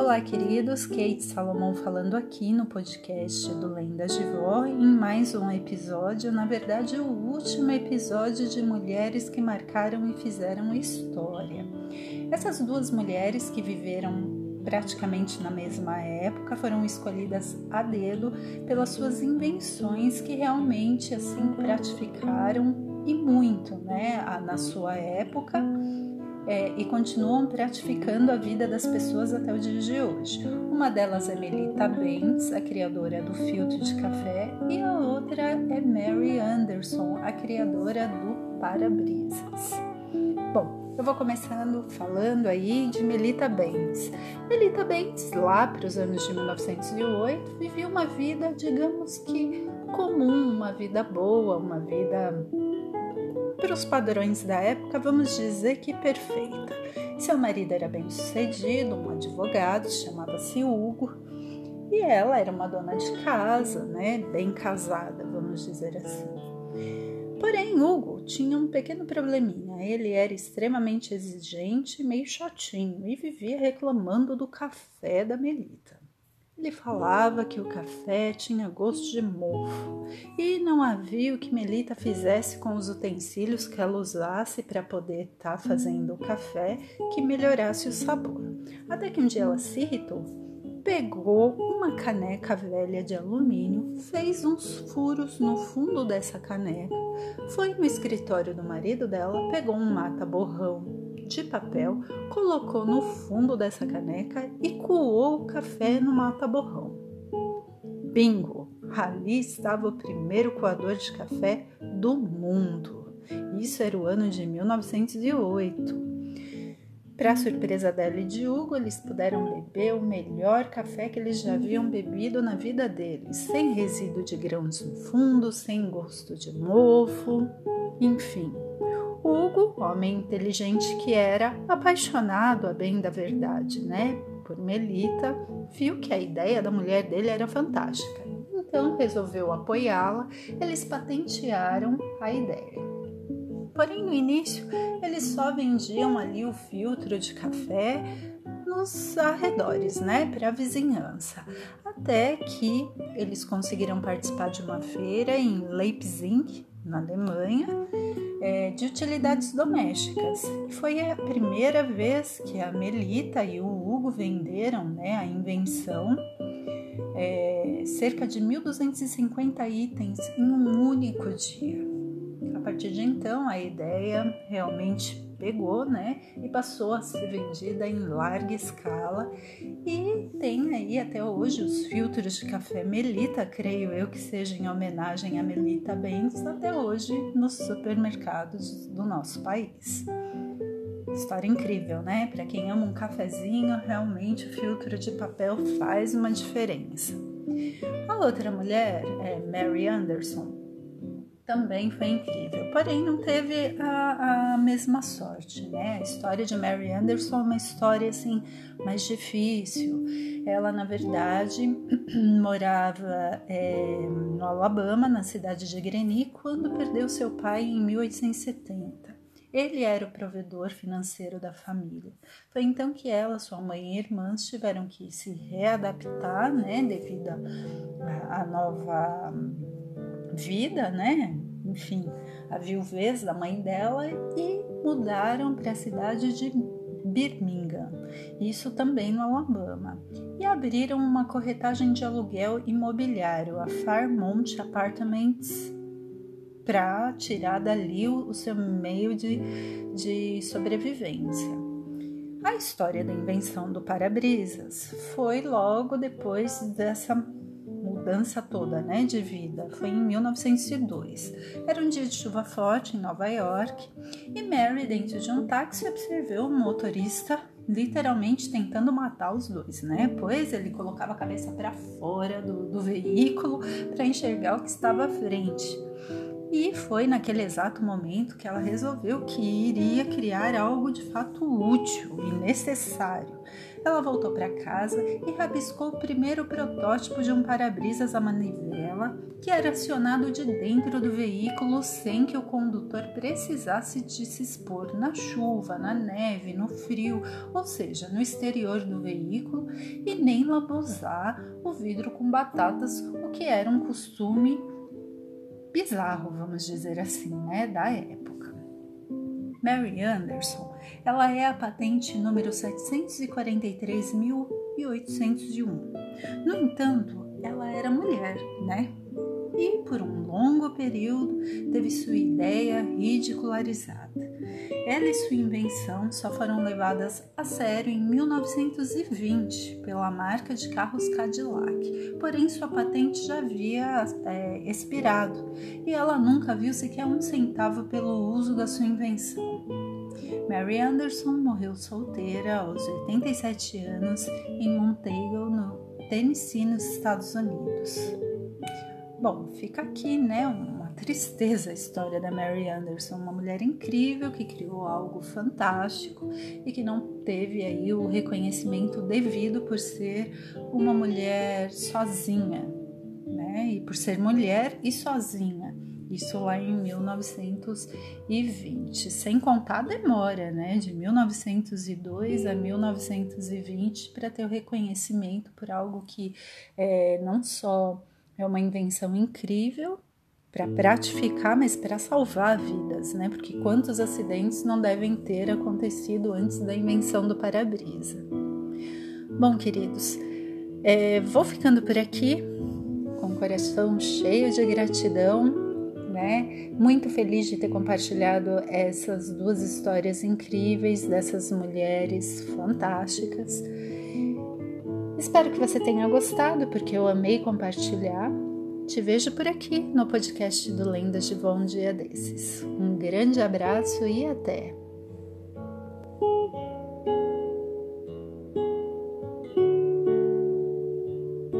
Olá, queridos. Kate Salomão falando aqui no podcast do Lendas de Vó em mais um episódio, na verdade, o último episódio de mulheres que marcaram e fizeram história. Essas duas mulheres que viveram praticamente na mesma época foram escolhidas a dedo pelas suas invenções que realmente assim gratificaram e muito, né, na sua época é, e continuam gratificando a vida das pessoas até o dia de hoje. Uma delas é Melita Bentes, a criadora do filtro de café, e a outra é Mary Anderson, a criadora do para-brisas. Bom, eu vou começando falando aí de Melita Bentes. Melita Bentes, lá para os anos de 1908, vivia uma vida, digamos que comum, uma vida boa, uma vida para os padrões da época, vamos dizer que perfeita. Seu marido era bem sucedido, um advogado, chamava-se Hugo, e ela era uma dona de casa, né, bem casada, vamos dizer assim. Porém, Hugo tinha um pequeno probleminha. Ele era extremamente exigente, meio chatinho e vivia reclamando do café da Melita. Ele falava que o café tinha gosto de mofo e não havia o que Melita fizesse com os utensílios que ela usasse para poder estar tá fazendo o café que melhorasse o sabor. Até que um dia ela se irritou, pegou uma caneca velha de alumínio, fez uns furos no fundo dessa caneca, foi no escritório do marido dela, pegou um mata-borrão de papel, colocou no fundo dessa caneca e coou o café no mata-borrão. Bingo! Ali estava o primeiro coador de café do mundo. Isso era o ano de 1908. Para surpresa dela e de Hugo, eles puderam beber o melhor café que eles já haviam bebido na vida deles, sem resíduo de grãos no fundo, sem gosto de mofo, enfim, Hugo, homem inteligente que era, apaixonado a bem da verdade, né, por Melita, viu que a ideia da mulher dele era fantástica. Então resolveu apoiá-la. Eles patentearam a ideia. Porém, no início, eles só vendiam ali o filtro de café nos arredores, né, para a vizinhança. Até que eles conseguiram participar de uma feira em Leipzig, na Alemanha, é, de utilidades domésticas. Foi a primeira vez que a Melita e o Hugo venderam né, a invenção, é, cerca de 1.250 itens em um único dia. A partir de então, a ideia realmente pegou, né, e passou a ser vendida em larga escala e tem aí até hoje os filtros de café Melita, creio eu que seja em homenagem a Melita Bentes, até hoje nos supermercados do nosso país. História incrível, né? Para quem ama um cafezinho, realmente o filtro de papel faz uma diferença. A outra mulher é Mary Anderson, também foi incrível. Porém, não teve a, a, mesma sorte, né? A história de Mary Anderson é uma história assim mais difícil. Ela, na verdade, morava é, no Alabama, na cidade de Greene, quando perdeu seu pai em 1870. Ele era o provedor financeiro da família. Foi então que ela, sua mãe e irmãs tiveram que se readaptar, né, devido à nova vida, né? Enfim, a viuvez da mãe dela e mudaram para a cidade de Birmingham, isso também no Alabama, e abriram uma corretagem de aluguel imobiliário, a Fairmont Apartments, para tirar dali o seu meio de, de sobrevivência. A história da invenção do para-brisas foi logo depois dessa mudança toda né, de vida foi em 1902. Era um dia de chuva forte em Nova York e Mary, dentro de um táxi, observou o motorista literalmente tentando matar os dois, né? Pois ele colocava a cabeça para fora do, do veículo para enxergar o que estava à frente. E foi naquele exato momento que ela resolveu que iria criar algo de fato útil e necessário. Ela voltou para casa e rabiscou o primeiro protótipo de um para-brisas a manivela que era acionado de dentro do veículo sem que o condutor precisasse de se expor na chuva, na neve, no frio, ou seja, no exterior do veículo e nem lambuzar o vidro com batatas, o que era um costume bizarro, vamos dizer assim, né, da época. Mary Anderson, ela é a patente número 743.801. No entanto, ela era mulher, né? E por um longo período teve sua ideia ridicularizada. Ela e sua invenção só foram levadas a sério em 1920 pela marca de carros Cadillac, porém sua patente já havia é, expirado e ela nunca viu sequer um centavo pelo uso da sua invenção. Mary Anderson morreu solteira aos 87 anos em Monteagle, no Tennessee, nos Estados Unidos. Bom, fica aqui, né, uma tristeza a história da Mary Anderson, uma mulher incrível que criou algo fantástico e que não teve aí o reconhecimento devido por ser uma mulher sozinha, né, e por ser mulher e sozinha. Isso lá em 1920, sem contar a demora, né, de 1902 a 1920 para ter o reconhecimento por algo que é, não só é uma invenção incrível para pratificar, mas para salvar vidas, né? Porque quantos acidentes não devem ter acontecido antes da invenção do para-brisa? Bom, queridos, é, vou ficando por aqui com o coração cheio de gratidão, né? Muito feliz de ter compartilhado essas duas histórias incríveis dessas mulheres fantásticas. Espero que você tenha gostado, porque eu amei compartilhar. Te vejo por aqui no podcast do Lendas de Bom Dia desses. Um grande abraço e até!